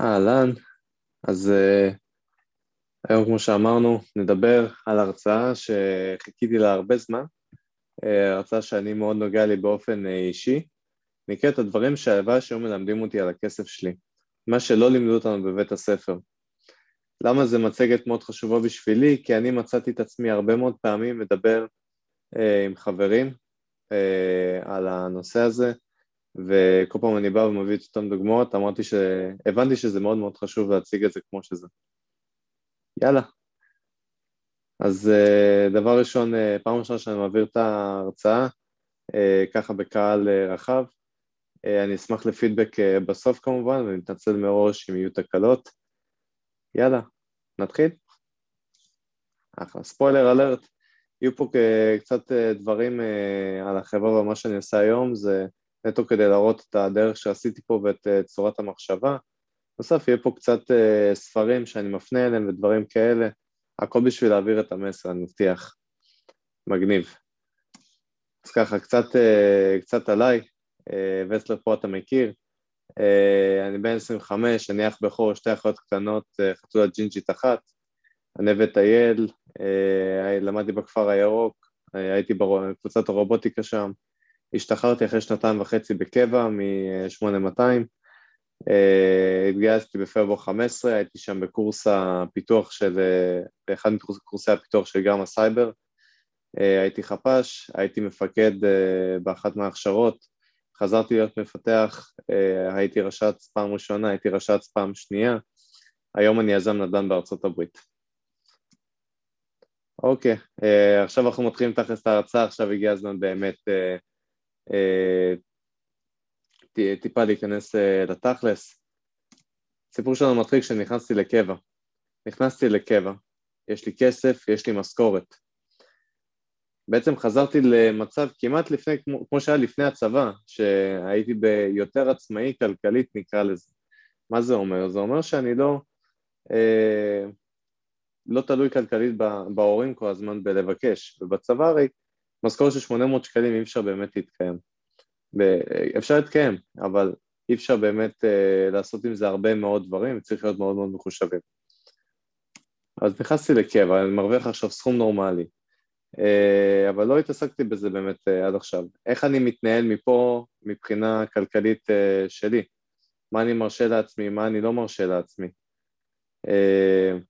אהלן, אז uh, היום כמו שאמרנו נדבר על הרצאה שחיכיתי לה הרבה זמן, uh, הרצאה שאני מאוד נוגע לי באופן uh, אישי, נקראת הדברים שהלוואי שהיו מלמדים אותי על הכסף שלי, מה שלא לימדו אותנו בבית הספר. למה זה מצגת מאוד חשובה בשבילי? כי אני מצאתי את עצמי הרבה מאוד פעמים מדבר uh, עם חברים uh, על הנושא הזה, וכל פעם אני בא ומביא את אותן דוגמאות, אמרתי ש... הבנתי שזה מאוד מאוד חשוב להציג את זה כמו שזה. יאללה. אז אה, דבר ראשון, אה, פעם ראשונה שאני מעביר את ההרצאה, אה, ככה בקהל רחב. אני אשמח לפידבק בסוף כמובן, ואני מתנצל מראש אם יהיו תקלות. יאללה, נתחיל? אחלה, ספוילר אלרט, יהיו פה קצת דברים על החברה ומה שאני עושה היום, זה נטו כדי להראות את הדרך שעשיתי פה ואת אה, צורת המחשבה. בסוף יהיה פה קצת uh, ספרים שאני מפנה אליהם ודברים כאלה, הכל בשביל להעביר את המסר, אני מבטיח. מגניב. אז ככה, קצת, uh, קצת עליי, וסלר פה אתה מכיר, אני בן 25, אני אח בכור, שתי אחיות קטנות, חתולת ג'ינג'ית אחת, אני וטייל, למדתי בכפר הירוק, הייתי בקבוצת הרובוטיקה שם, השתחררתי אחרי שנתיים וחצי בקבע מ-8200, אה, התגייסתי בפברואר 15, הייתי שם בקורס הפיתוח של, באחד מקורסי הפיתוח של גרמה סייבר, אה, הייתי חפ"ש, הייתי מפקד אה, באחת מההכשרות, חזרתי להיות מפתח, הייתי רש"צ פעם ראשונה, הייתי רש"צ פעם שנייה, היום אני יזם נדל"ן בארצות הברית. אוקיי, עכשיו אנחנו מתחילים תכלס את ההרצאה, עכשיו הגיע הזמן באמת אה, טיפה להיכנס אה, לתכלס. הסיפור שלנו מתחיל כשנכנסתי לקבע. נכנסתי לקבע, יש לי כסף, יש לי משכורת. בעצם חזרתי למצב כמעט לפני, כמו, כמו שהיה לפני הצבא, שהייתי ביותר עצמאי כלכלית נקרא לזה. מה זה אומר? זה אומר שאני לא, אה, לא תלוי כלכלית בהורים כל הזמן בלבקש, ובצבא הרי משכורת של 800 שקלים אי אפשר באמת להתקיים. אפשר להתקיים, אבל אי אפשר באמת uh, לעשות עם זה הרבה מאוד דברים, וצריך להיות מאוד מאוד מחושבים. אז נכנסתי לקבע, אני מרוויח עכשיו סכום נורמלי, uh, אבל לא התעסקתי בזה באמת uh, עד עכשיו. איך אני מתנהל מפה מבחינה כלכלית uh, שלי? מה אני מרשה לעצמי, מה אני לא מרשה לעצמי? Uh,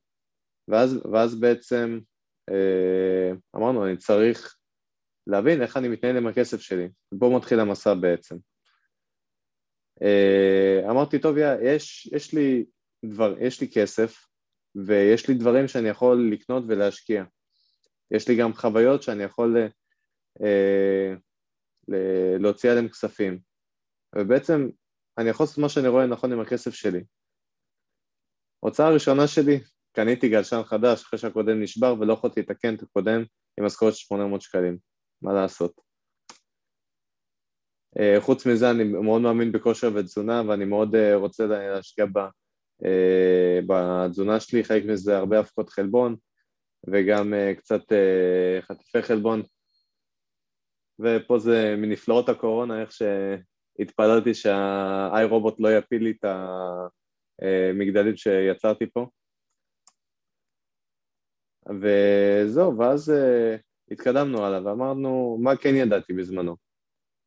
ואז, ואז בעצם uh, אמרנו, אני צריך להבין איך אני מתנהל עם הכסף שלי. פה מתחיל המסע בעצם. אה, אמרתי, טוב, יא, יש, יש, לי דבר, יש לי כסף ויש לי דברים שאני יכול לקנות ולהשקיע. יש לי גם חוויות שאני יכול אה, להוציא עליהם כספים. ובעצם אני יכול לעשות מה שאני רואה נכון עם הכסף שלי. ההוצאה הראשונה שלי, קניתי גלשן חדש אחרי שהקודם נשבר ולא יכולתי לתקן את הקודם עם משכורת של 800 שקלים. מה לעשות. Uh, חוץ מזה אני מאוד מאמין בכושר ותזונה ואני מאוד uh, רוצה להשקיע ב, uh, בתזונה שלי, חלק מזה הרבה הפקות חלבון וגם קצת חטיפי חלבון ופה זה מנפלאות הקורונה, איך שהתפללתי שהאיי רובוט לא יפיל לי את המגדלים שיצרתי פה וזהו, ואז התקדמנו הלאה ואמרנו מה כן ידעתי בזמנו.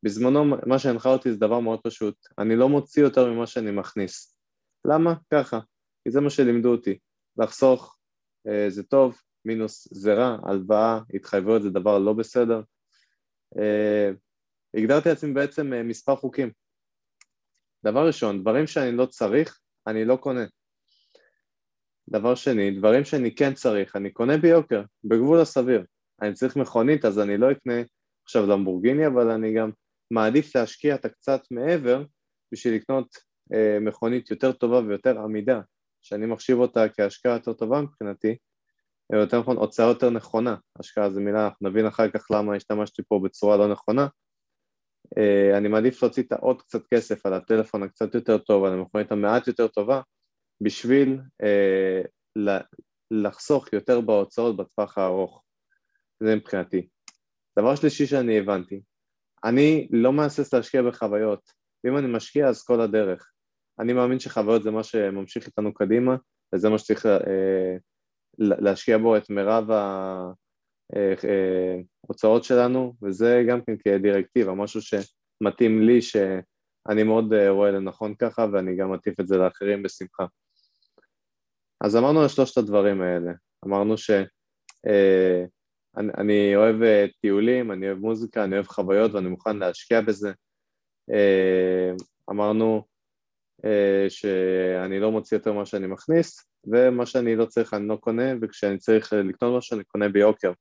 בזמנו מה שהנחה אותי זה דבר מאוד פשוט, אני לא מוציא יותר ממה שאני מכניס. למה? ככה, כי זה מה שלימדו אותי, לחסוך אה, זה טוב, מינוס זה רע, הלוואה, התחייבויות זה דבר לא בסדר. אה, הגדרתי לעצמי בעצם אה, מספר חוקים. דבר ראשון, דברים שאני לא צריך, אני לא קונה. דבר שני, דברים שאני כן צריך, אני קונה ביוקר, בגבול הסביר. אני צריך מכונית אז אני לא אקנה עכשיו למבורגיני אבל אני גם מעדיף להשקיע את הקצת מעבר בשביל לקנות אה, מכונית יותר טובה ויותר עמידה שאני מחשיב אותה כהשקעה יותר טובה מבחינתי או יותר נכון הוצאה יותר נכונה, השקעה זו מילה, אנחנו נבין אחר כך למה השתמשתי פה בצורה לא נכונה. אה, אני מעדיף להוציא את העוד קצת כסף על הטלפון הקצת יותר טוב, על המכונית המעט יותר טובה בשביל אה, לחסוך יותר בהוצאות בטווח הארוך זה מבחינתי. דבר שלישי שאני הבנתי, אני לא מהסס להשקיע בחוויות, ואם אני משקיע אז כל הדרך. אני מאמין שחוויות זה מה שממשיך איתנו קדימה, וזה מה שצריך אה, להשקיע בו את מירב ההוצאות אה, שלנו, וזה גם כן כדירקטיבה, משהו שמתאים לי, שאני מאוד רואה לנכון ככה, ואני גם מטיף את זה לאחרים בשמחה. אז אמרנו על שלושת הדברים האלה, אמרנו ש... אני, אני אוהב אה, טיולים, אני אוהב מוזיקה, אני אוהב חוויות ואני מוכן להשקיע בזה. אה, אמרנו אה, שאני לא מוציא יותר ממה שאני מכניס, ומה שאני לא צריך אני לא קונה, וכשאני צריך לקנות משהו אני קונה ביוקר.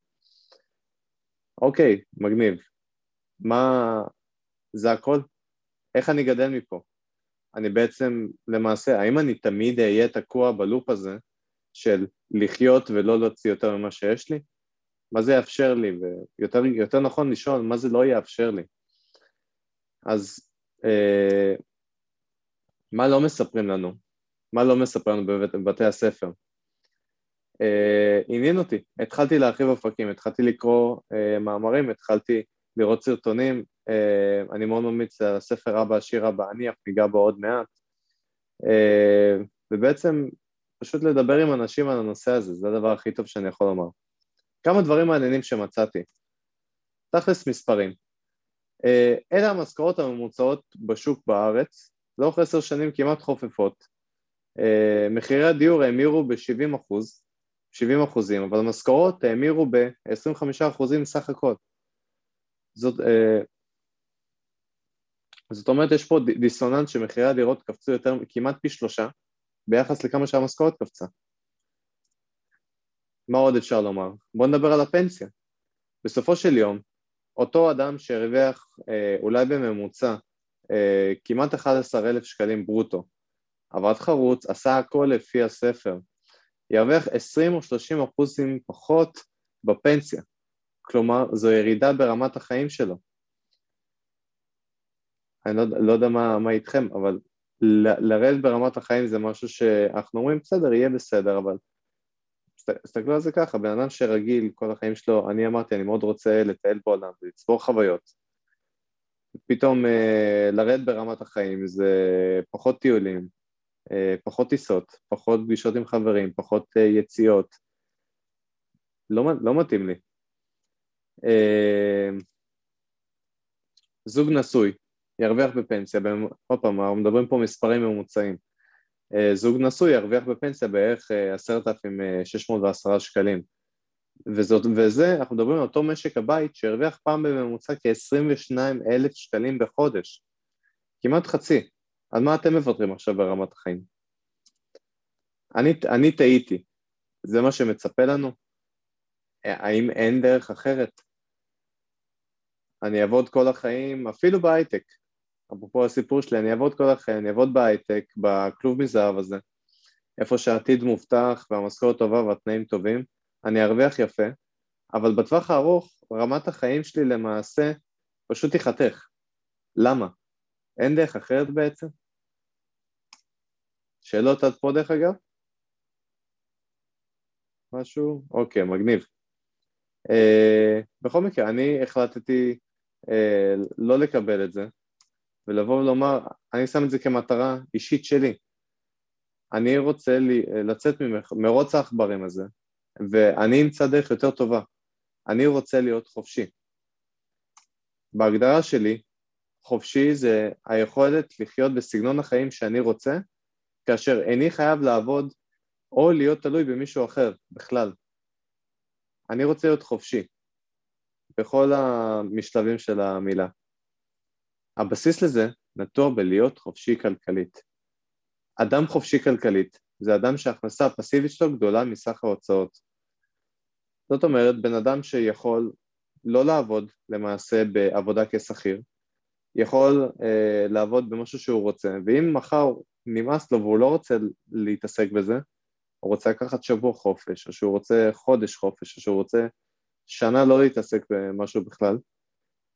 אוקיי, מגניב. מה... זה הכל? איך אני גדל מפה? אני בעצם, למעשה, האם אני תמיד אהיה תקוע בלופ הזה של לחיות ולא להוציא יותר ממה שיש לי? מה זה יאפשר לי, ויותר נכון לשאול מה זה לא יאפשר לי. אז אה, מה לא מספרים לנו? מה לא מספרים לנו בבית, בבתי הספר? אה, עניין אותי, התחלתי להרחיב אופקים, התחלתי לקרוא אה, מאמרים, התחלתי לראות סרטונים, אה, אני מאוד ממליץ על הספר אבא עשיר אבא אני, אף ניגע בו עוד מעט, אה, ובעצם פשוט לדבר עם אנשים על הנושא הזה, זה הדבר הכי טוב שאני יכול לומר. כמה דברים מעניינים שמצאתי. תכלס מספרים. אה, אלה המשכורות הממוצעות בשוק בארץ, לאורך עשר שנים כמעט חופפות. אה, מחירי הדיור האמירו ב-70 אחוז, 70 אחוזים, אבל המשכורות האמירו ב-25 אחוזים סך הכל. זאת, אה, זאת אומרת, יש פה דיסוננס שמחירי הדירות קפצו יותר, כמעט פי שלושה, ביחס לכמה שהמשכורת קפצה. מה עוד אפשר לומר? בואו נדבר על הפנסיה. בסופו של יום, אותו אדם שהרוויח אה, אולי בממוצע אה, כמעט 11,000 שקלים ברוטו, עבד חרוץ, עשה הכל לפי הספר, ירוויח 20 או 30 אחוזים פחות בפנסיה, כלומר זו ירידה ברמת החיים שלו. אני לא, לא יודע מה, מה איתכם, אבל ל, לרדת ברמת החיים זה משהו שאנחנו אומרים בסדר, יהיה בסדר, אבל תסתכלו על זה ככה, בן אדם שרגיל כל החיים שלו, אני אמרתי, אני מאוד רוצה לטייל בעולם ולצבור חוויות. פתאום אה, לרדת ברמת החיים זה פחות טיולים, אה, פחות טיסות, פחות פגישות עם חברים, פחות אה, יציאות. לא, לא מתאים לי. אה, זוג נשוי, ירוויח בפנסיה, עוד פעם, אנחנו מדברים פה מספרים ממוצעים. אה, זוג נשוי ירוויח בפנסיה בערך אה, עשרת אלפים אה, שש מאות ועשרה שקלים וזאת, וזה, אנחנו מדברים על אותו משק הבית שהרוויח פעם בממוצע כ-22 אלף שקלים בחודש כמעט חצי, על מה אתם מוותרים עכשיו ברמת החיים? אני, אני טעיתי, זה מה שמצפה לנו? האם אין דרך אחרת? אני אעבוד כל החיים, אפילו בהייטק, אפרופו הסיפור שלי, אני אעבוד כל החיים, אני אעבוד בהייטק, בכלוב מזהב הזה, איפה שהעתיד מובטח והמשכורת טובה והתנאים טובים, אני ארוויח יפה, אבל בטווח הארוך רמת החיים שלי למעשה פשוט תיחתך. למה? אין דרך אחרת בעצם? שאלות עד פה דרך אגב? משהו? אוקיי, מגניב. Uh, בכל מקרה, אני החלטתי uh, לא לקבל את זה, ולבוא ולומר, אני שם את זה כמטרה אישית שלי. אני רוצה לי, לצאת ממרוץ העכברים הזה, ואני אמצא דרך יותר טובה. אני רוצה להיות חופשי. בהגדרה שלי, חופשי זה היכולת לחיות בסגנון החיים שאני רוצה, כאשר איני חייב לעבוד או להיות תלוי במישהו אחר בכלל. אני רוצה להיות חופשי, בכל המשלבים של המילה. הבסיס לזה נטוע בלהיות חופשי כלכלית. אדם חופשי כלכלית זה אדם שההכנסה הפסיבית שלו גדולה מסך ההוצאות. זאת אומרת, בן אדם שיכול לא לעבוד למעשה בעבודה כשכיר, יכול אה, לעבוד במשהו שהוא רוצה, ואם מחר נמאס לו והוא לא רוצה להתעסק בזה, הוא רוצה לקחת שבוע חופש, או שהוא רוצה חודש חופש, או שהוא רוצה שנה לא להתעסק במשהו בכלל,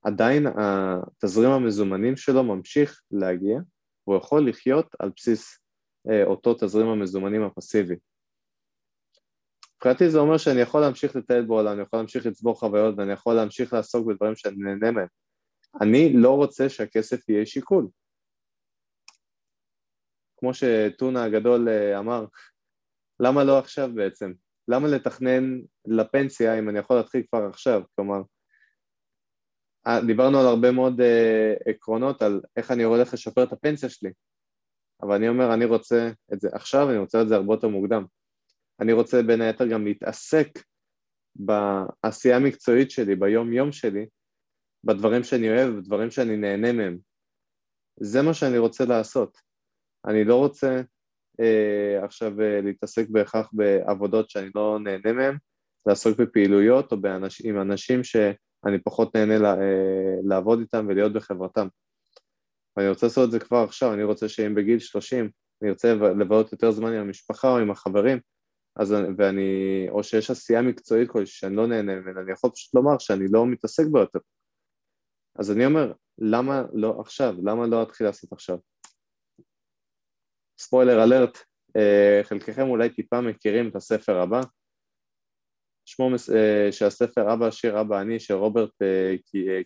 עדיין התזרים המזומנים שלו ממשיך להגיע והוא יכול לחיות על בסיס אה, אותו תזרים המזומנים הפסיבי. מבחינתי זה אומר שאני יכול להמשיך לטייל בעולם, אני יכול להמשיך לצבור חוויות ואני יכול להמשיך לעסוק בדברים שאני נהנה מהם. אני לא רוצה שהכסף יהיה שיקול. כמו שטונה הגדול אה, אמר, למה לא עכשיו בעצם? למה לתכנן לפנסיה אם אני יכול להתחיל כבר עכשיו? כלומר, דיברנו על הרבה מאוד uh, עקרונות על איך אני הולך לשפר את הפנסיה שלי, אבל אני אומר, אני רוצה את זה עכשיו, אני רוצה את זה הרבה יותר מוקדם. אני רוצה בין היתר גם להתעסק בעשייה המקצועית שלי, ביום-יום שלי, בדברים שאני אוהב, בדברים שאני נהנה מהם. זה מה שאני רוצה לעשות. אני לא רוצה אה, עכשיו אה, להתעסק בהכרח בעבודות שאני לא נהנה מהן, לעסוק בפעילויות או באנש, עם אנשים שאני פחות נהנה לה, אה, לעבוד איתם ולהיות בחברתם. ואני רוצה לעשות את זה כבר עכשיו, אני רוצה שאם בגיל 30 אני ארצה לבלות יותר זמן עם המשפחה או עם החברים, אז ואני, או שיש עשייה מקצועית כלשהי שאני לא נהנה ממנה, אני יכול פשוט לומר שאני לא מתעסק בה יותר. אז אני אומר, למה לא עכשיו? למה לא להתחיל לעשות עכשיו? ספוילר אלרט, אה, חלקכם אולי טיפה מכירים את הספר הבא, שמו אה, של הספר אבא שיר אבא אני של רוברט אה,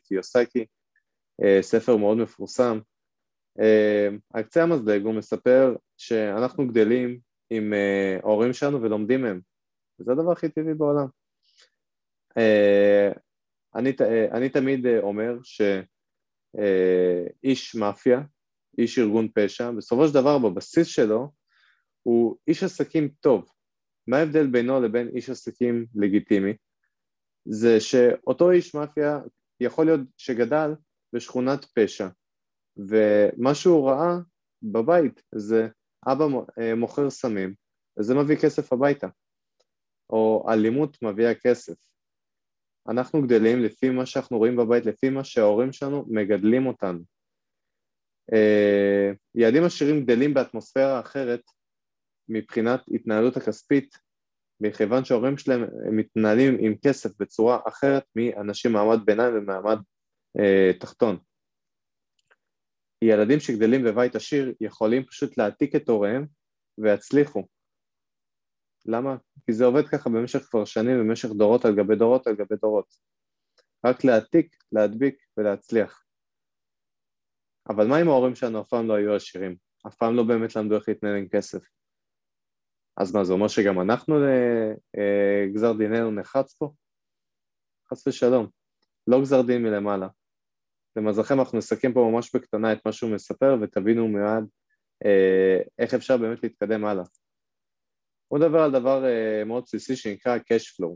קיוסקי, ספר מאוד מפורסם. על קצה המזלג הוא מספר שאנחנו גדלים עם ההורים שלנו ולומדים מהם, וזה הדבר הכי טבעי בעולם. אני, אני תמיד אומר שאיש מאפיה איש ארגון פשע, בסופו של דבר בבסיס שלו הוא איש עסקים טוב. מה ההבדל בינו לבין איש עסקים לגיטימי? זה שאותו איש מאפיה יכול להיות שגדל בשכונת פשע, ומה שהוא ראה בבית זה אבא אה, מוכר סמים, וזה מביא כסף הביתה, או אלימות מביאה כסף. אנחנו גדלים לפי מה שאנחנו רואים בבית, לפי מה שההורים שלנו מגדלים אותנו. אה, יעדים עשירים גדלים באטמוספירה אחרת מבחינת התנהלות הכספית, מכיוון שההורים שלהם מתנהלים עם כסף בצורה אחרת מאנשים מעמד ביניים ומעמד אה, תחתון. ילדים שגדלים בבית עשיר יכולים פשוט להעתיק את הוריהם ויצליחו. למה? כי זה עובד ככה במשך כבר שנים, במשך דורות על גבי דורות על גבי דורות. רק להעתיק, להדביק ולהצליח. אבל מה אם ההורים שלנו אף פעם לא היו עשירים? אף פעם לא באמת למדו איך להתנהל עם כסף. אז מה, זה אומר שגם אנחנו, אה, אה, גזר דיננו נחרץ פה? חס ושלום. לא גזר דין מלמעלה. למזלכם אנחנו נסכם פה ממש בקטנה את מה שהוא מספר ותבינו מיד אה, איך אפשר באמת להתקדם הלאה. הוא מדבר על דבר אה, מאוד בסיסי שנקרא cash flow.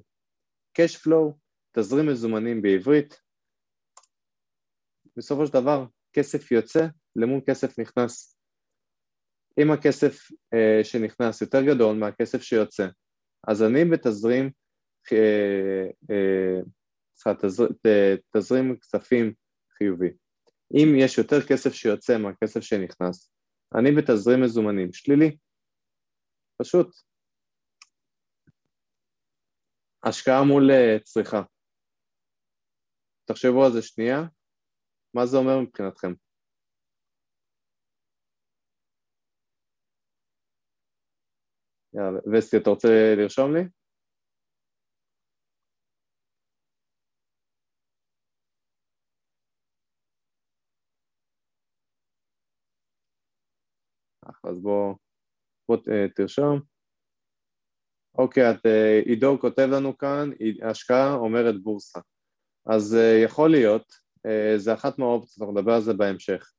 cash flow, תזרים מזומנים בעברית, בסופו של דבר כסף יוצא למול כסף נכנס. אם הכסף אה, שנכנס יותר גדול מהכסף שיוצא, אז אני בתזרים, אה, אה, תזר, תזרים כספים חיובי. אם יש יותר כסף שיוצא מהכסף שנכנס, אני בתזרים מזומנים שלילי. פשוט. השקעה מול אה, צריכה. תחשבו על זה שנייה, מה זה אומר מבחינתכם? יאללה, וסטי, אתה רוצה לרשום לי? אז בוא, בוא אה, תרשום. אוקיי, את, אה, עידו כותב לנו כאן, השקעה אומרת בורסה. אז אה, יכול להיות זה אחת מהאופציות, אנחנו נדבר על זה בהמשך.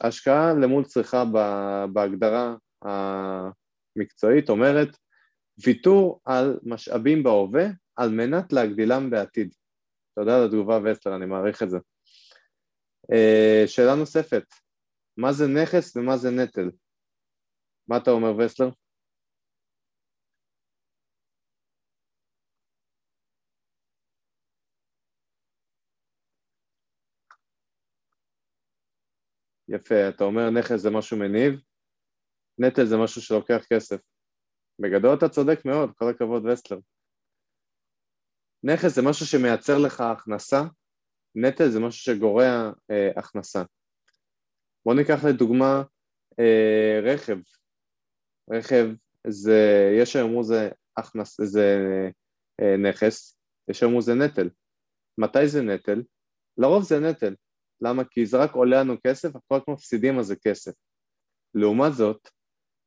השקעה למול צריכה בהגדרה המקצועית אומרת ויתור על משאבים בהווה על מנת להגדילם בעתיד. תודה על התגובה וסלר, אני מעריך את זה. אה, שאלה נוספת, מה זה נכס ומה זה נטל? מה אתה אומר וסלר? יפה, אתה אומר נכס זה משהו מניב, נטל זה משהו שלוקח כסף. בגדול אתה צודק מאוד, כל הכבוד וסלר. נכס זה משהו שמייצר לך הכנסה, נטל זה משהו שגורע אה, הכנסה. בואו ניקח לדוגמה אה, רכב. רכב זה, יש שיאמרו זה, הכנס, זה אה, נכס, יש שיאמרו זה נטל. מתי זה נטל? לרוב זה נטל. למה? כי זה רק עולה לנו כסף, אנחנו רק מפסידים על זה כסף. לעומת זאת,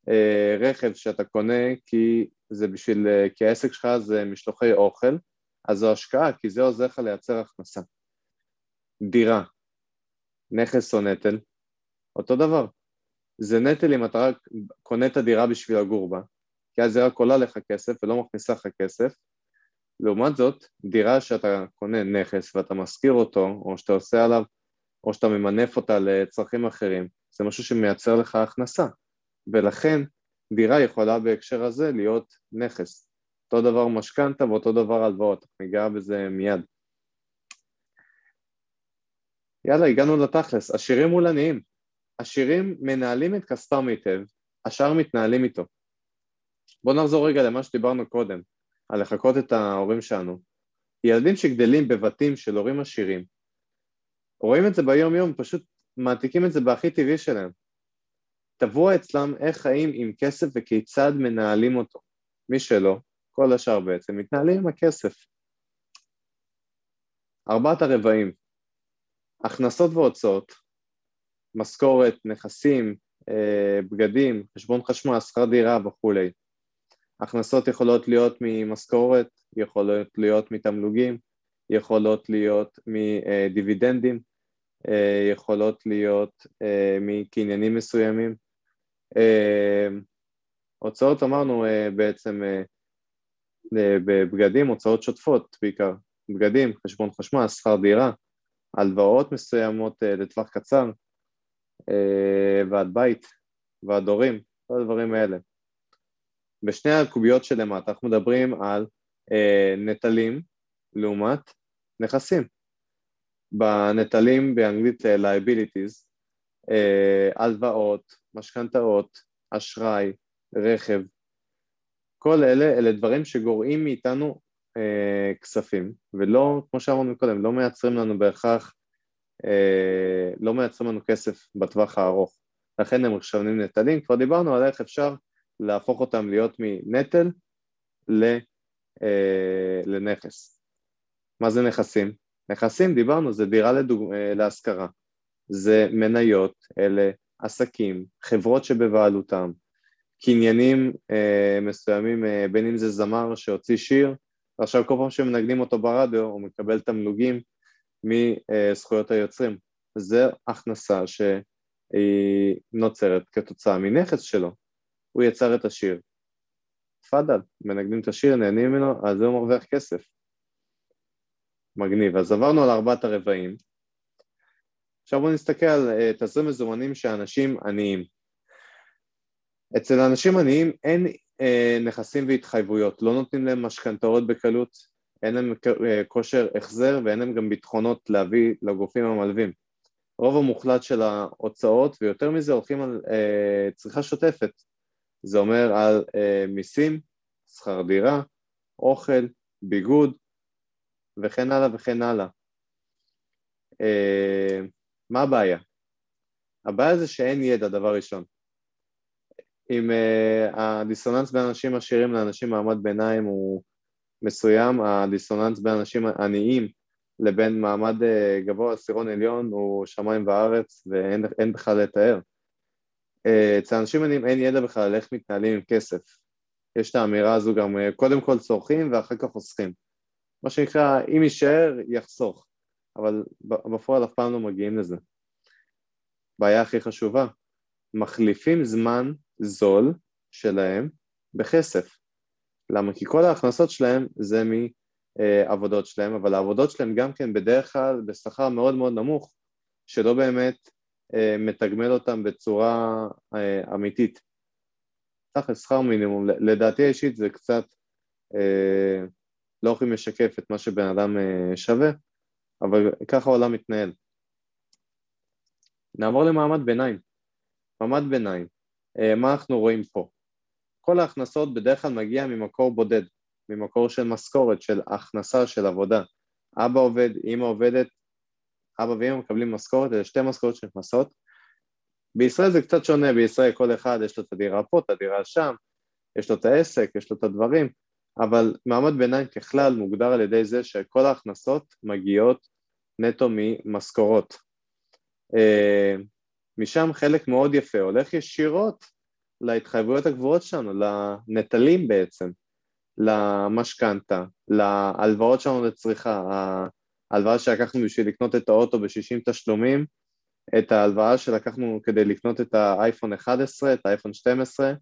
אה, רכב שאתה קונה כי זה בשביל, אה, כי העסק שלך זה משלוחי אוכל, אז זו השקעה, כי זה עוזר לך לייצר הכנסה. דירה, נכס או נטל, אותו דבר. זה נטל אם אתה רק קונה את הדירה בשביל לגור בה, כי אז זה רק עולה לך כסף ולא מכניסה לך כסף. לעומת זאת, דירה שאתה קונה נכס ואתה משכיר אותו, או שאתה עושה עליו, או שאתה ממנף אותה לצרכים אחרים, זה משהו שמייצר לך הכנסה. ולכן דירה יכולה בהקשר הזה להיות נכס. אותו דבר משכנתה ואותו דבר הלוואות, ניגע בזה מיד. יאללה, הגענו לתכלס, עשירים מול עניים. עשירים מנהלים את כספם היטב, השאר מתנהלים איתו. בואו נחזור רגע למה שדיברנו קודם, על לחקות את ההורים שלנו. ילדים שגדלים בבתים של הורים עשירים, רואים את זה ביום יום, פשוט מעתיקים את זה בהכי טבעי שלהם. טבוע אצלם איך חיים עם כסף וכיצד מנהלים אותו. מי שלא, כל השאר בעצם, מתנהלים עם הכסף. ארבעת הרבעים, הכנסות והוצאות, משכורת, נכסים, אה, בגדים, חשבון חשמל, שכר דירה וכולי. הכנסות יכולות להיות ממשכורת, יכולות להיות מתמלוגים, יכולות להיות מדיבידנדים, אה, יכולות להיות אה, מקניינים מסוימים. הוצאות אמרנו בעצם בבגדים, הוצאות שוטפות בעיקר, בגדים, חשבון חשמל, שכר דירה, הלוואות מסוימות לטווח קצר, ועד בית, ועד הורים, כל הדברים האלה. בשני הקוביות שלמטה אנחנו מדברים על אה, נטלים לעומת נכסים. בנטלים באנגלית אה, liabilities, אה, הלוואות, משכנתאות, אשראי, רכב, כל אלה אלה דברים שגורעים מאיתנו אה, כספים, ולא, כמו שאמרנו קודם, לא מייצרים לנו בהכרח, אה, לא מייצרים לנו כסף בטווח הארוך, לכן הם נחשבים נטלים, כבר דיברנו על איך אפשר להפוך אותם להיות מנטל אה, לנכס. מה זה נכסים? נכסים, דיברנו, זה דירה לדוג... אה, להשכרה, זה מניות, אלה עסקים, חברות שבבעלותם, קניינים אה, מסוימים, אה, בין אם זה זמר שהוציא שיר, ועכשיו כל פעם שמנגנים אותו ברדיו הוא מקבל תמלוגים מזכויות היוצרים. זה הכנסה שהיא נוצרת כתוצאה מנכס שלו. הוא יצר את השיר. תפאדל, מנגנים את השיר, נהנים ממנו, אז הוא מרוויח כסף. מגניב. אז עברנו על ארבעת הרבעים. עכשיו בואו נסתכל על uh, תזרים מזומנים של אנשים עניים. אצל אנשים עניים אין uh, נכסים והתחייבויות, לא נותנים להם משכנתאות בקלות, אין להם uh, כושר החזר ואין להם גם ביטחונות להביא לגופים המלווים. רוב המוחלט של ההוצאות, ויותר מזה, הולכים על uh, צריכה שוטפת. זה אומר על uh, מיסים, שכר דירה, אוכל, ביגוד וכן הלאה וכן הלאה. Uh, מה הבעיה? הבעיה זה שאין ידע, דבר ראשון. אם uh, הדיסוננס בין אנשים עשירים לאנשים מעמד ביניים הוא מסוים, הדיסוננס בין אנשים עניים לבין מעמד uh, גבוה עשירון עליון הוא שמיים וארץ ואין בכלל לתאר. אה, אצל אנשים עניים אין ידע בכלל על איך מתנהלים עם כסף. יש את האמירה הזו גם, אה, קודם כל צורכים ואחר כך חוסכים. מה שנקרא, אם יישאר, יחסוך, אבל בפועל אף פעם לא מגיעים לזה. בעיה הכי חשובה, מחליפים זמן זול שלהם בכסף. למה? כי כל ההכנסות שלהם זה מעבודות שלהם, אבל העבודות שלהם גם כן בדרך כלל בשכר מאוד מאוד נמוך, שלא באמת אה, מתגמל אותם בצורה אה, אמיתית. תכל'ס שכר מינימום, לדעתי האישית זה קצת אה, לא יכולים לשקף את מה שבן אדם שווה, אבל ככה העולם מתנהל. נעבור למעמד ביניים. מעמד ביניים, מה אנחנו רואים פה? כל ההכנסות בדרך כלל מגיע ממקור בודד, ממקור של משכורת, של הכנסה, של עבודה. אבא עובד, אמא עובדת, אבא ואמא מקבלים משכורת, אלה שתי משכורות שנכנסות. בישראל זה קצת שונה, בישראל כל אחד יש לו את הדירה פה, את הדירה שם, יש לו את העסק, יש לו את הדברים, אבל מעמד ביניים ככלל מוגדר על ידי זה שכל ההכנסות מגיעות נטו ממשכורות. משם חלק מאוד יפה הולך ישירות להתחייבויות הגבוהות שלנו, לנטלים בעצם, למשכנתה, להלוואות שלנו לצריכה, ההלוואה שלקחנו בשביל לקנות את האוטו ב-60 תשלומים, את ההלוואה שלקחנו כדי לקנות את האייפון 11, את האייפון 12,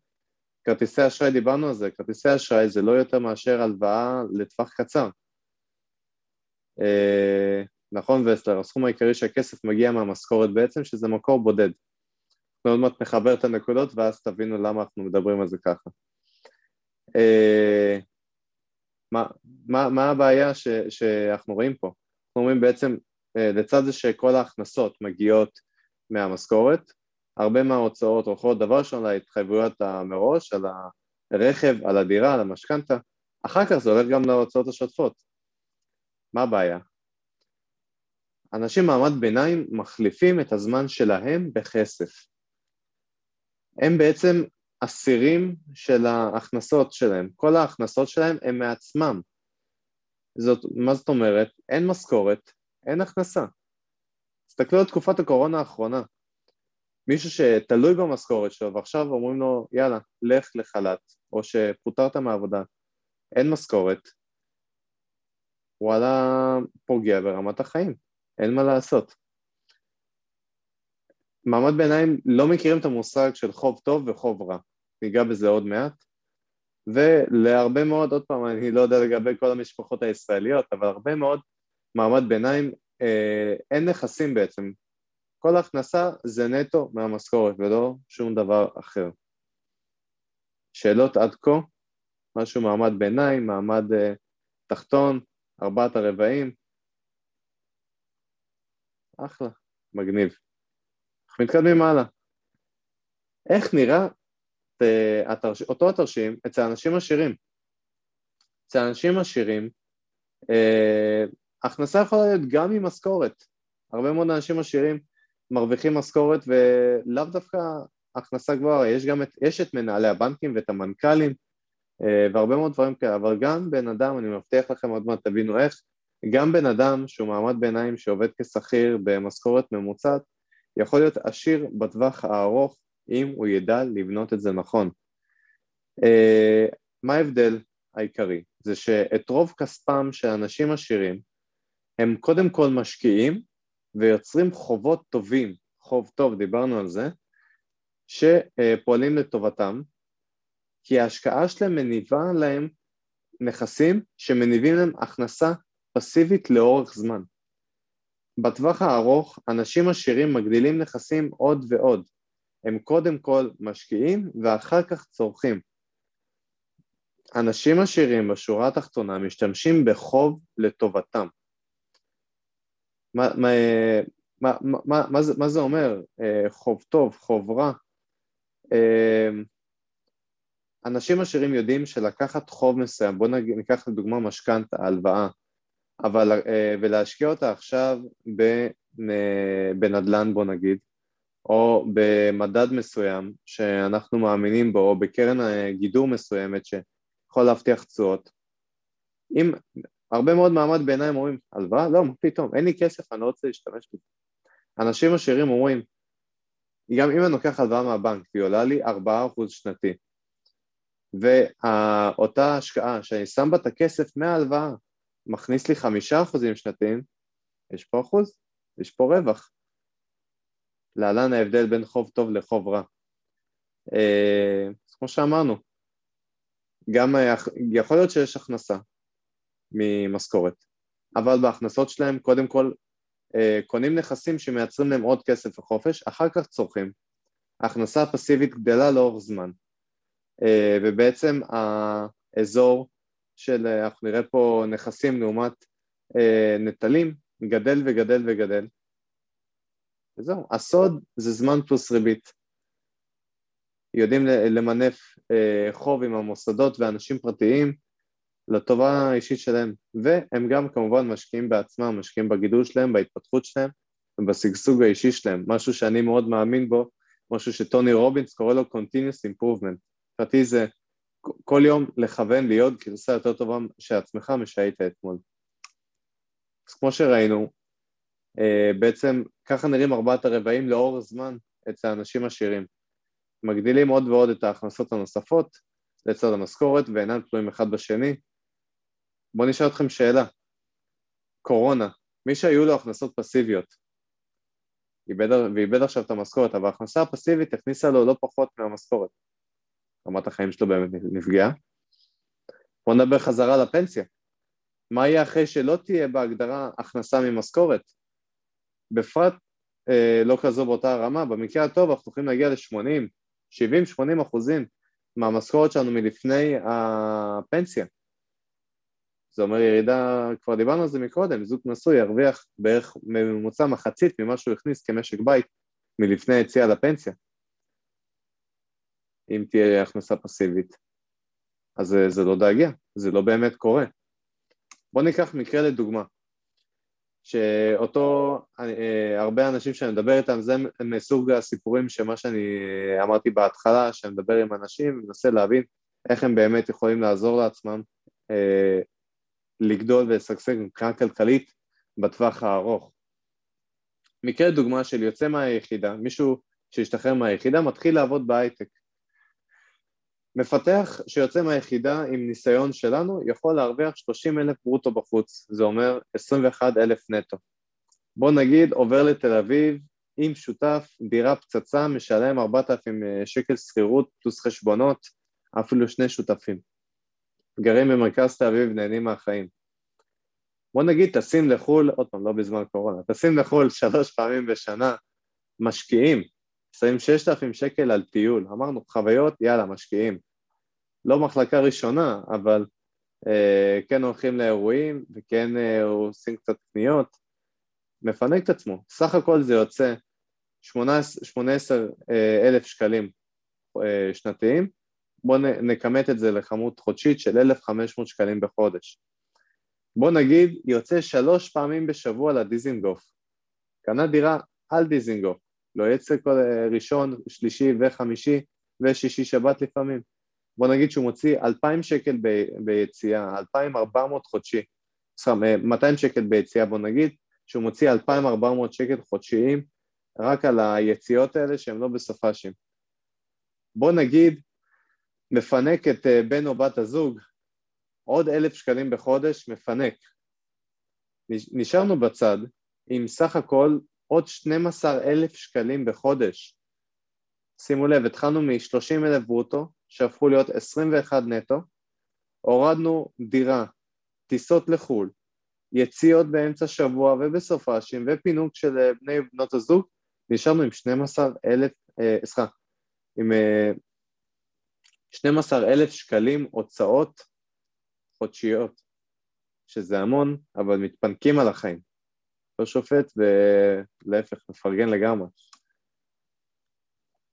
כרטיסי אשראי, דיברנו על זה, כרטיסי אשראי זה לא יותר מאשר הלוואה לטווח קצר. אה, נכון וסלר, הסכום העיקרי שהכסף מגיע מהמשכורת בעצם, שזה מקור בודד. עוד מעט נחבר את הנקודות ואז תבינו למה אנחנו מדברים על זה ככה. אה, מה, מה, מה הבעיה ש, שאנחנו רואים פה? אנחנו רואים בעצם, אה, לצד זה שכל ההכנסות מגיעות מהמשכורת, הרבה מההוצאות הולכות דבר ראשון להתחייבויות מראש, על הרכב, על הדירה, על המשכנתה, אחר כך זה הולך גם להוצאות השוטפות. מה הבעיה? אנשים מעמד ביניים מחליפים את הזמן שלהם בכסף. הם בעצם אסירים של ההכנסות שלהם, כל ההכנסות שלהם הם מעצמם. זאת, מה זאת אומרת? אין משכורת, אין הכנסה. תסתכלו על תקופת הקורונה האחרונה. מישהו שתלוי במשכורת שלו ועכשיו אומרים לו יאללה, לך לחל"ת, או שפוטרת מהעבודה, אין משכורת, וואלה פוגע ברמת החיים, אין מה לעשות. מעמד ביניים לא מכירים את המושג של חוב טוב וחוב רע, ניגע בזה עוד מעט, ולהרבה מאוד, עוד פעם, אני לא יודע לגבי כל המשפחות הישראליות, אבל הרבה מאוד מעמד ביניים, אה, אין נכסים בעצם, כל הכנסה זה נטו מהמשכורת ולא שום דבר אחר. שאלות עד כה? משהו מעמד ביניים, מעמד uh, תחתון, ארבעת הרבעים? אחלה, מגניב. אנחנו מתקדמים הלאה. איך נראה uh, התרש... אותו התרשים אצל אנשים עשירים? אצל אנשים עשירים, uh, הכנסה יכולה להיות גם ממשכורת. הרבה מאוד אנשים עשירים מרוויחים משכורת ולאו דווקא הכנסה גבוהה, יש גם את, יש את מנהלי הבנקים ואת המנכ"לים אה, והרבה מאוד דברים כאלה, אבל גם בן אדם, אני מבטיח לכם עוד מעט תבינו איך, גם בן אדם שהוא מעמד ביניים שעובד כשכיר במשכורת ממוצעת, יכול להיות עשיר בטווח הארוך אם הוא ידע לבנות את זה נכון. אה, מה ההבדל העיקרי? זה שאת רוב כספם של אנשים עשירים הם קודם כל משקיעים ויוצרים חובות טובים, חוב טוב, דיברנו על זה, שפועלים לטובתם, כי ההשקעה שלהם מניבה להם נכסים שמניבים להם הכנסה פסיבית לאורך זמן. בטווח הארוך אנשים עשירים מגדילים נכסים עוד ועוד, הם קודם כל משקיעים ואחר כך צורכים. אנשים עשירים בשורה התחתונה משתמשים בחוב לטובתם. מה, מה, מה, מה, זה, מה זה אומר אה, חוב טוב, חוב רע? אה, אנשים עשירים יודעים שלקחת חוב מסוים, בואו ניקח לדוגמה משכנתה, הלוואה, אבל, אה, ולהשקיע אותה עכשיו בנדל"ן בוא נגיד, או במדד מסוים שאנחנו מאמינים בו, או בקרן גידור מסוימת שיכול להבטיח תשואות. אם הרבה מאוד מעמד ביניים אומרים, הלוואה? לא, מה פתאום, אין לי כסף, אני לא רוצה להשתמש בזה. אנשים עשירים אומרים, גם אם אני לוקח הלוואה מהבנק והיא עולה לי 4% שנתי, ואותה השקעה שאני שם בה את הכסף מההלוואה מכניס לי 5% שנתיים, יש פה אחוז, יש פה רווח. להלן ההבדל בין חוב טוב לחוב רע. אה, כמו שאמרנו, גם יכול להיות שיש הכנסה, ממשכורת, אבל בהכנסות שלהם קודם כל אה, קונים נכסים שמייצרים להם עוד כסף וחופש, אחר כך צורכים. ההכנסה הפסיבית גדלה לאורך זמן, אה, ובעצם האזור של, אה, אנחנו נראה פה נכסים לעומת נטלים, גדל וגדל וגדל. וזהו, הסוד זה זמן פלוס ריבית. יודעים למנף חוב עם המוסדות ואנשים פרטיים, לטובה האישית שלהם, והם גם כמובן משקיעים בעצמם, משקיעים בגידול שלהם, בהתפתחות שלהם ובשגשוג האישי שלהם, משהו שאני מאוד מאמין בו, משהו שטוני רובינס קורא לו Continuous Improvement, מבחינתי זה כל יום לכוון להיות גרסה יותר טובה שעצמך משהיית אתמול. אז כמו שראינו, אה, בעצם ככה נראים ארבעת הרבעים לאור זמן אצל אנשים עשירים. מגדילים עוד ועוד את ההכנסות הנוספות לצד המשכורת ואינם תלויים אחד בשני. בואו נשאל אתכם שאלה. קורונה, מי שהיו לו הכנסות פסיביות, איבד, ואיבד עכשיו את המשכורת, אבל ההכנסה הפסיבית הכניסה לו לא פחות מהמשכורת. רמת החיים שלו באמת נפגעה. בואו נדבר חזרה לפנסיה. מה יהיה אחרי שלא תהיה בהגדרה הכנסה ממשכורת? בפרט אה, לא כזו באותה רמה, במקרה הטוב אנחנו יכולים להגיע ל-80, 70-80 אחוזים מהמשכורת שלנו מלפני הפנסיה. זה אומר ירידה, כבר דיברנו על זה מקודם, זוג נשוי ירוויח בערך ממוצע מחצית ממה שהוא הכניס כמשק בית מלפני היציאה לפנסיה, אם תהיה הכנסה פסיבית. אז זה, זה לא דאגיה, זה לא באמת קורה. בואו ניקח מקרה לדוגמה, שאותו, אה, הרבה אנשים שאני מדבר איתם, זה מסוג הסיפורים שמה שאני אמרתי בהתחלה, שאני מדבר עם אנשים ומנסה להבין איך הם באמת יכולים לעזור לעצמם אה, לגדול ולשגשג מבחינה כלכלית בטווח הארוך. מקרה דוגמה של יוצא מהיחידה, מישהו שהשתחרר מהיחידה מתחיל לעבוד בהייטק. מפתח שיוצא מהיחידה עם ניסיון שלנו יכול להרוויח 30 אלף ברוטו בחוץ, זה אומר 21 אלף נטו. בוא נגיד עובר לתל אביב עם שותף, דירה פצצה, משלם 4,000 שקל שכירות פלוס חשבונות, אפילו שני שותפים. גרים במרכז תל אביב נהנים מהחיים. בוא נגיד טסים לחו"ל, עוד פעם, לא בזמן קורונה, טסים לחו"ל שלוש פעמים בשנה, משקיעים, שמים ששת אלפים שקל על טיול, אמרנו חוויות, יאללה, משקיעים. לא מחלקה ראשונה, אבל אה, כן הולכים לאירועים וכן אה, עושים קצת קניות, מפנק את עצמו. סך הכל זה יוצא 18 אה, אלף שקלים אה, שנתיים, בואו נכמת את זה לכמות חודשית של 1,500 שקלים בחודש. בוא נגיד יוצא שלוש פעמים בשבוע לדיזינגוף. קנה דירה על דיזינגוף, לא יצא כל אה, ראשון, שלישי וחמישי ושישי שבת לפעמים. בוא נגיד שהוא מוציא 2,000 שקל ב, ביציאה, 2,400 חודשי, סליחה, 200 שקל ביציאה בוא נגיד, שהוא מוציא 2,400 שקל חודשיים רק על היציאות האלה שהן לא בסופ"שים. בוא נגיד מפנק את אה, בן או בת הזוג, עוד אלף שקלים בחודש מפנק. נשארנו בצד עם סך הכל עוד 12 אלף שקלים בחודש. שימו לב, התחלנו מ-30 אלף ברוטו, שהפכו להיות 21 נטו, הורדנו דירה, טיסות לחו"ל, יציאות באמצע שבוע ובסופ"שים ופינוק של אה, בני ובנות הזוג, נשארנו עם 12 אלף, אה, סליחה, עם 12 אלף שקלים הוצאות חודשיות, שזה המון, אבל מתפנקים על החיים. לא שופט ולהפך, מפרגן לגמרי.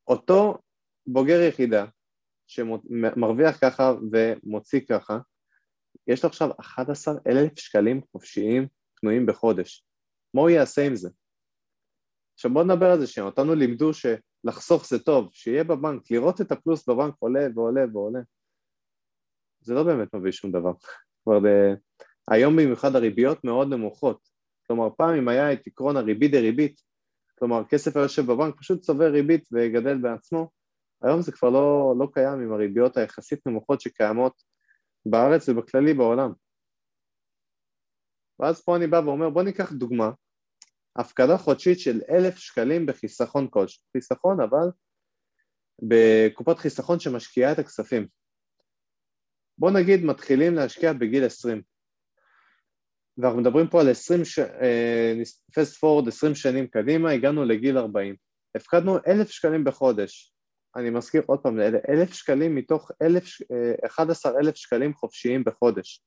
אותו בוגר יחידה שמרוויח ככה ומוציא ככה, יש לו עכשיו 11 אלף שקלים חופשיים פנויים בחודש. מה הוא יעשה עם זה? עכשיו בואו נדבר על זה שנייה, אותנו לימדו שלחסוך זה טוב, שיהיה בבנק, לראות את הפלוס בבנק עולה ועולה ועולה. זה לא באמת מביא שום דבר. כבר ב... היום במיוחד הריביות מאוד נמוכות. כלומר, פעם אם היה את עקרון הריבית דריבית, כלומר, כסף היושב בבנק פשוט צובר ריבית וגדל בעצמו, היום זה כבר לא, לא קיים עם הריביות היחסית נמוכות שקיימות בארץ ובכללי בעולם. ואז פה אני בא ואומר, בוא ניקח דוגמה, הפקדה חודשית של אלף שקלים בחיסכון כלשהו, חיסכון אבל בקופת חיסכון שמשקיעה את הכספים. בוא נגיד מתחילים להשקיע בגיל 20 ואנחנו מדברים פה על 20, ש... פסט פורד 20 שנים קדימה, הגענו לגיל 40 הפקדנו אלף שקלים בחודש. אני מזכיר עוד פעם, אלף שקלים מתוך אלף, 11 אלף שקלים חופשיים בחודש.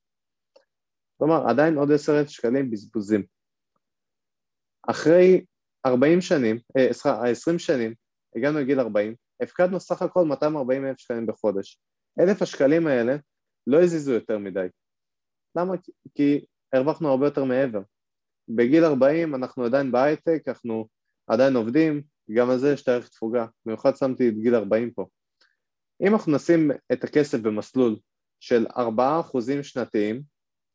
כלומר עדיין עוד 10 אלף שקלים בזבוזים אחרי 40 שנים, אה, סליחה, 20 שנים, הגענו לגיל 40, הפקדנו סך הכל 240 אלף שקלים בחודש. אלף השקלים האלה לא הזיזו יותר מדי. למה? כי הרווחנו הרבה יותר מעבר. בגיל 40 אנחנו עדיין בהייטק, אנחנו עדיין עובדים, גם על זה יש הערך תפוגה, במיוחד שמתי את גיל 40 פה. אם אנחנו נשים את הכסף במסלול של 4% שנתיים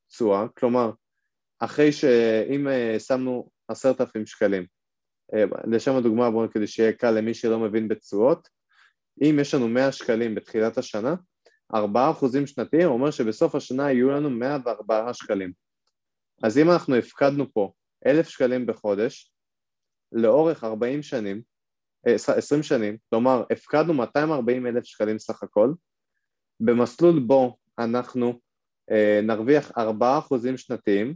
תשואה, כלומר, אחרי שאם אה, שמנו עשרת אלפים שקלים, לשם הדוגמה, בואו כדי שיהיה קל למי שלא מבין בתשואות, אם יש לנו 100 שקלים בתחילת השנה, 4% שנתיים אומר שבסוף השנה יהיו לנו 104 שקלים. אז אם אנחנו הפקדנו פה 1,000 שקלים בחודש, לאורך 40 שנים, 20 שנים, כלומר הפקדנו 240 אלף שקלים סך הכל, במסלול בו אנחנו אה, נרוויח 4% שנתיים,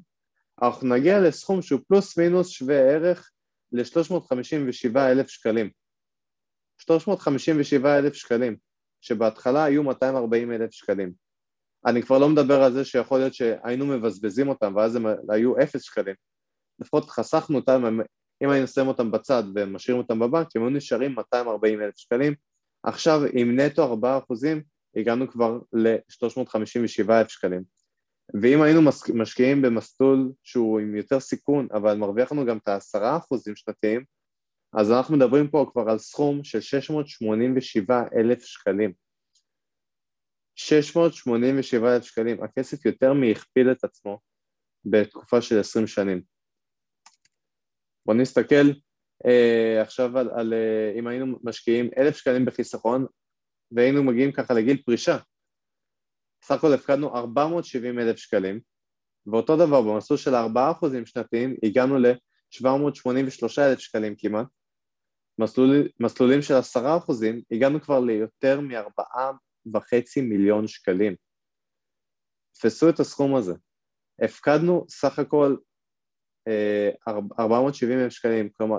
אנחנו נגיע לסכום שהוא פלוס מינוס שווה ערך ל-357 אלף שקלים. 357 אלף שקלים, שבהתחלה היו 240 אלף שקלים. אני כבר לא מדבר על זה שיכול להיות שהיינו מבזבזים אותם ואז הם היו אפס שקלים. לפחות חסכנו אותם, אם היינו שמים אותם בצד ומשאירים אותם בבנק, הם היו נשארים 240 אלף שקלים. עכשיו עם נטו 4 אחוזים הגענו כבר ל-357 אלף שקלים. ואם היינו משקיעים במסלול שהוא עם יותר סיכון, אבל מרוויח לנו גם את ה-10 אחוזים שנתיים, אז אנחנו מדברים פה כבר על סכום של 687 אלף שקלים. 687 אלף שקלים, הכסף יותר מהכפיל את עצמו בתקופה של 20 שנים. בואו נסתכל אה, עכשיו על, על אה, אם היינו משקיעים אלף שקלים בחיסכון והיינו מגיעים ככה לגיל פרישה, סך הכל הפקדנו 470 אלף שקלים, ואותו דבר במסלול של 4% שנתיים הגענו ל-783 אלף שקלים כמעט, מסלול, מסלולים של 10% הגענו כבר ליותר מ-4.5 מיליון שקלים. תפסו את הסכום הזה. הפקדנו סך הכל 470 אלף שקלים, כלומר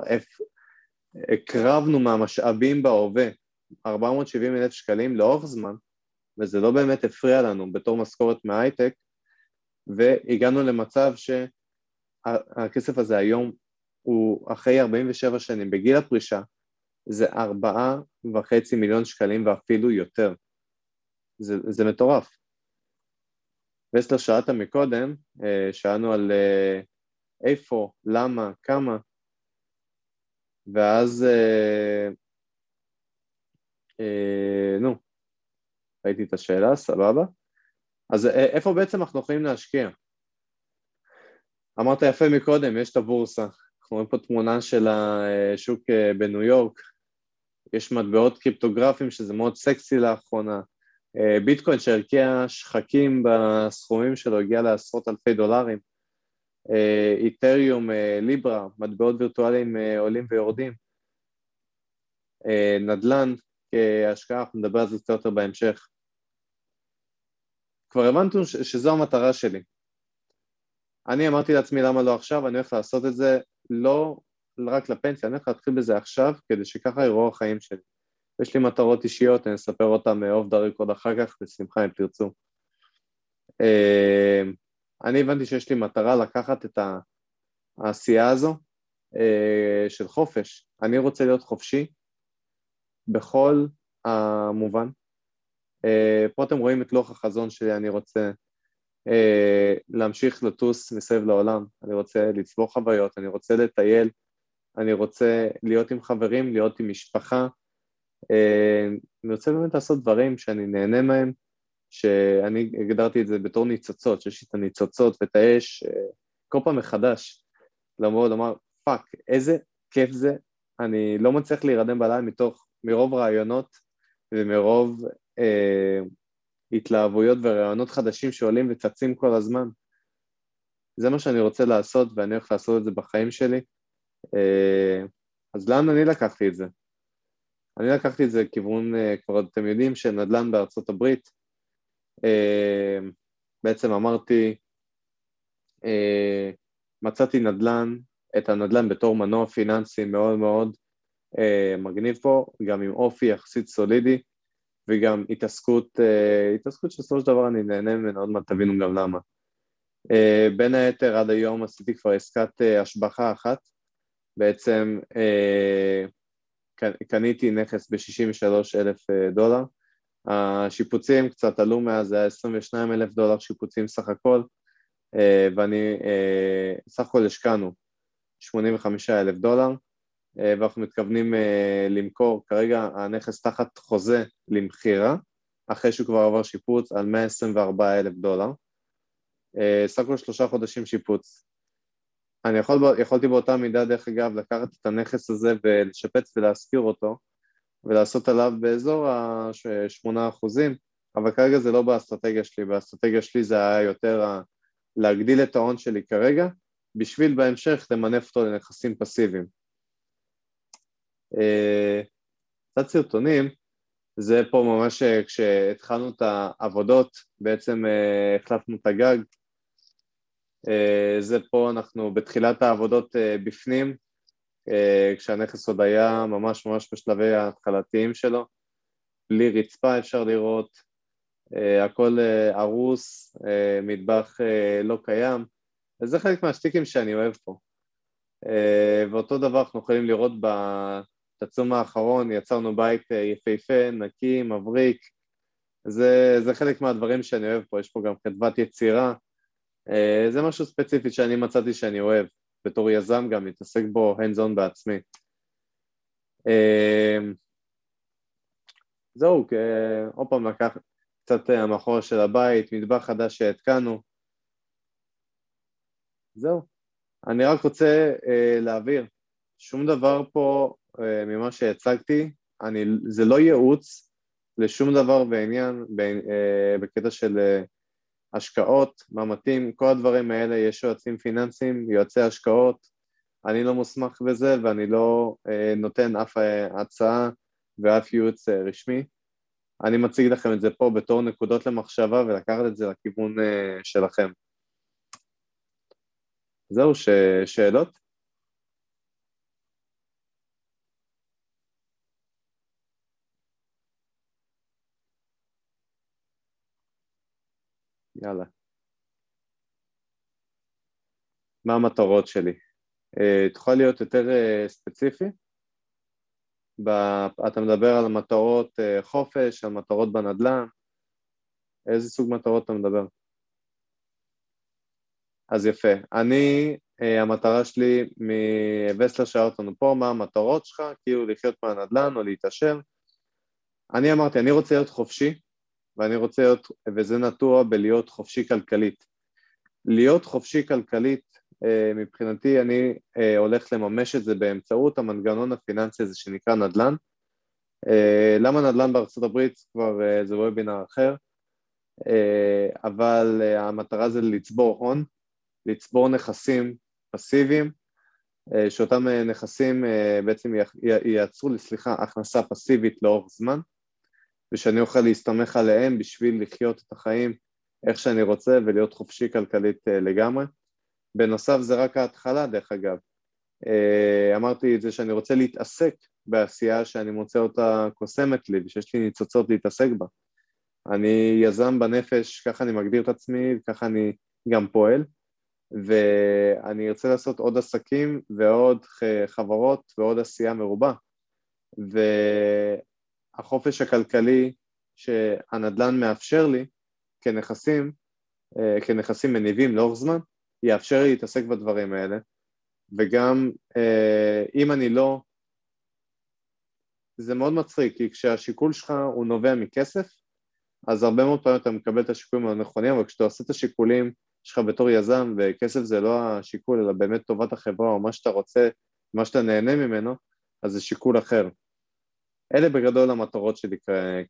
הקרבנו מהמשאבים בהווה 470 אלף שקלים לאורך זמן, וזה לא באמת הפריע לנו בתור משכורת מההייטק, והגענו למצב שהכסף הזה היום הוא אחרי 47 שנים, בגיל הפרישה, זה ארבעה וחצי מיליון שקלים ואפילו יותר. זה, זה מטורף. וסלר שאלת מקודם, אה, שאלנו על אה, איפה, למה, כמה, ואז, אה, אה, נו, ראיתי את השאלה, סבבה. אז אה, איפה בעצם אנחנו יכולים להשקיע? אמרת יפה מקודם, יש את הבורסה. אנחנו רואים פה תמונה של השוק אה, בניו יורק, יש מטבעות קריפטוגרפיים שזה מאוד סקסי לאחרונה. אה, ביטקוין שהרקיע שחקים בסכומים שלו הגיע לעשרות אלפי דולרים. איתריום, ליברה, מטבעות וירטואליים עולים ויורדים, נדל"ן כהשקעה, אנחנו נדבר על זה קצת יותר בהמשך. כבר הבנתם שזו המטרה שלי. אני אמרתי לעצמי למה לא עכשיו, אני הולך לעשות את זה לא רק לפנסיה, אני הולך להתחיל בזה עכשיו כדי שככה יראו החיים שלי. יש לי מטרות אישיות, אני אספר אותן אוף דה ריקוד אחר כך, בשמחה אם תרצו. אני הבנתי שיש לי מטרה לקחת את העשייה הזו אה, של חופש. אני רוצה להיות חופשי בכל המובן. אה, פה אתם רואים את לוח החזון שלי, אני רוצה אה, להמשיך לטוס מסביב לעולם, אני רוצה לצבור חוויות, אני רוצה לטייל, אני רוצה להיות עם חברים, להיות עם משפחה, אני רוצה באמת לעשות דברים שאני נהנה מהם, שאני הגדרתי את זה בתור ניצוצות, שיש לי את הניצוצות ואת האש אה, כל פעם מחדש, למרות לומר, fuck, איזה כיף זה, אני לא מצליח להירדם בלילה מתוך, מרוב רעיונות ומרוב אה, התלהבויות ורעיונות חדשים שעולים וצצים כל הזמן. זה מה שאני רוצה לעשות ואני הולך לעשות את זה בחיים שלי. אה, אז לאן אני לקחתי את זה? אני לקחתי את זה לכיוון, אה, כבר אתם יודעים, של נדל"ן בארצות הברית, אה, בעצם אמרתי, אה, מצאתי נדל"ן, את הנדל"ן בתור מנוע פיננסי מאוד מאוד אה, מגניב פה, גם עם אופי יחסית סולידי וגם התעסקות, התעסקות שבסופו של דבר אני נהנה ממנה, עוד מעט תבינו גם למה. בין היתר עד היום עשיתי כבר עסקת השבחה אחת, בעצם קניתי נכס ב-63 אלף דולר, השיפוצים קצת עלו מאז, זה היה 22 אלף דולר שיפוצים סך הכל, אה, ואני, אה, סך הכל השקענו 85 אלף דולר, אה, ואנחנו מתכוונים למכור כרגע הנכס תחת חוזה למכירה, אחרי שהוא כבר עבר שיפוץ על 124 אלף דולר, סך הכל שלושה חודשים שיפוץ. אני יכול, יכולתי באותה מידה, דרך אגב, לקחת את הנכס הזה ולשפץ ולהשכיר אותו ולעשות עליו באזור ה-8 אחוזים, אבל כרגע זה לא באסטרטגיה שלי, באסטרטגיה שלי זה היה יותר להגדיל את ההון שלי כרגע, בשביל בהמשך למנף אותו לנכסים פסיביים. אה, קצת סרטונים, זה פה ממש אה, כשהתחלנו את העבודות, בעצם אה, החלפנו את הגג, זה פה אנחנו בתחילת העבודות בפנים, כשהנכס עוד היה ממש ממש בשלבי ההתחלתיים שלו, בלי רצפה אפשר לראות, הכל הרוס, מטבח לא קיים, וזה חלק מהשטיקים שאני אוהב פה. ואותו דבר אנחנו יכולים לראות בתצום האחרון, יצרנו בית יפהפה, נקי, מבריק, זה, זה חלק מהדברים שאני אוהב פה, יש פה גם חדוות יצירה, זה משהו ספציפי שאני מצאתי שאני אוהב, בתור יזם גם, להתעסק בו hands on בעצמי. זהו, עוד פעם לקח קצת המחור של הבית, מטבח חדש שהתקנו, זהו. אני רק רוצה להעביר, שום דבר פה ממה שהצגתי, אני, זה לא ייעוץ לשום דבר בעניין, ב, uh, בקטע של uh, השקעות, מה מתאים, כל הדברים האלה, יש יועצים פיננסיים, יועצי השקעות, אני לא מוסמך בזה ואני לא uh, נותן אף uh, הצעה ואף ייעוץ uh, רשמי. אני מציג לכם את זה פה בתור נקודות למחשבה ולקחת את זה לכיוון uh, שלכם. זהו, ש... שאלות? יאללה. מה המטרות שלי? Uh, תוכל להיות יותר uh, ספציפי? אתה מדבר על מטרות uh, חופש, על מטרות בנדל"ן? איזה סוג מטרות אתה מדבר? אז יפה. אני, המטרה שלי מווסלר שאל אותנו פה, מה המטרות שלך, כאילו לחיות מהנדל"ן או להתעשר. אני אמרתי, אני רוצה להיות חופשי, ואני רוצה להיות, וזה נטוע בלהיות חופשי כלכלית. להיות חופשי כלכלית, uh, מבחינתי אני uh, הולך לממש את זה באמצעות המנגנון הפיננסי הזה שנקרא נדל"ן. Uh, למה נדל"ן בארצות הברית? כבר זה וובינר אחר, אבל המטרה זה לצבור הון, לצבור נכסים פסיביים, אה, שאותם אה, נכסים אה, בעצם ייצרו לי, סליחה, הכנסה פסיבית לאורך זמן, ושאני אוכל להסתמך עליהם בשביל לחיות את החיים איך שאני רוצה ולהיות חופשי כלכלית לגמרי. בנוסף זה רק ההתחלה דרך אגב. אמרתי את זה שאני רוצה להתעסק בעשייה שאני מוצא אותה קוסמת לי ושיש לי ניצוצות להתעסק בה. אני יזם בנפש, ככה אני מגדיר את עצמי, וככה אני גם פועל. ואני ארצה לעשות עוד עסקים ועוד חברות ועוד עשייה מרובה. והחופש הכלכלי שהנדל"ן מאפשר לי כנכסים, אה, כנכסים מניבים לאורך זמן, יאפשר לי להתעסק בדברים האלה. וגם אה, אם אני לא, זה מאוד מצחיק, כי כשהשיקול שלך הוא נובע מכסף, אז הרבה מאוד פעמים אתה מקבל את השיקולים הנכונים, אבל כשאתה עושה את השיקולים שלך בתור יזם, וכסף זה לא השיקול, אלא באמת טובת החברה או מה שאתה רוצה, מה שאתה נהנה ממנו, אז זה שיקול אחר. אלה בגדול המטרות שלי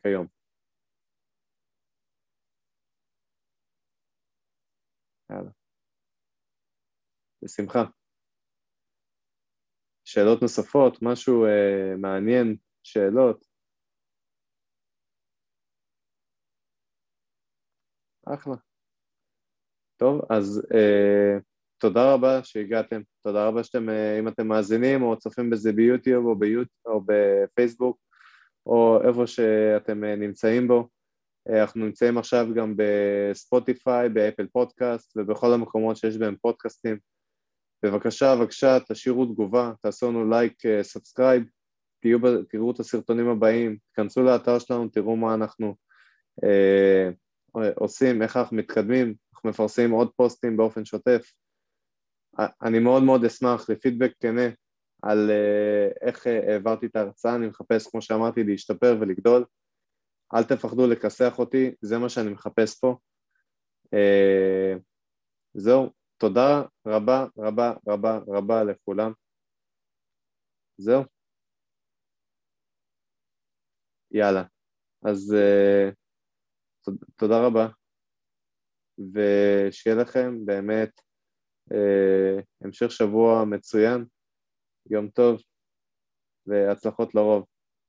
כיום. יאללה. בשמחה. שאלות נוספות, משהו אה, מעניין, שאלות? אחלה. טוב, אז אה, תודה רבה שהגעתם, תודה רבה שאתם, אה, אם אתם מאזינים או צופים בזה ביוטיוב או, ביוט, או בפייסבוק או איפה שאתם אה, נמצאים בו. אה, אנחנו נמצאים עכשיו גם בספוטיפיי, באפל פודקאסט ובכל המקומות שיש בהם פודקאסטים. בבקשה, בבקשה, תשאירו תגובה, תעשו לנו לייק, subscribe, תראו את הסרטונים הבאים, תכנסו לאתר שלנו, תראו מה אנחנו אה, עושים, איך אנחנו מתקדמים, אנחנו מפרסמים עוד פוסטים באופן שוטף. אני מאוד מאוד אשמח לפידבק כנה על אה, איך אה, העברתי את ההרצאה, אני מחפש, כמו שאמרתי, להשתפר ולגדול. אל תפחדו לכסח אותי, זה מה שאני מחפש פה. אה, זהו, תודה רבה רבה רבה רבה לכולם. זהו. יאללה. אז תודה רבה, ושיהיה לכם באמת המשך שבוע מצוין, יום טוב והצלחות לרוב.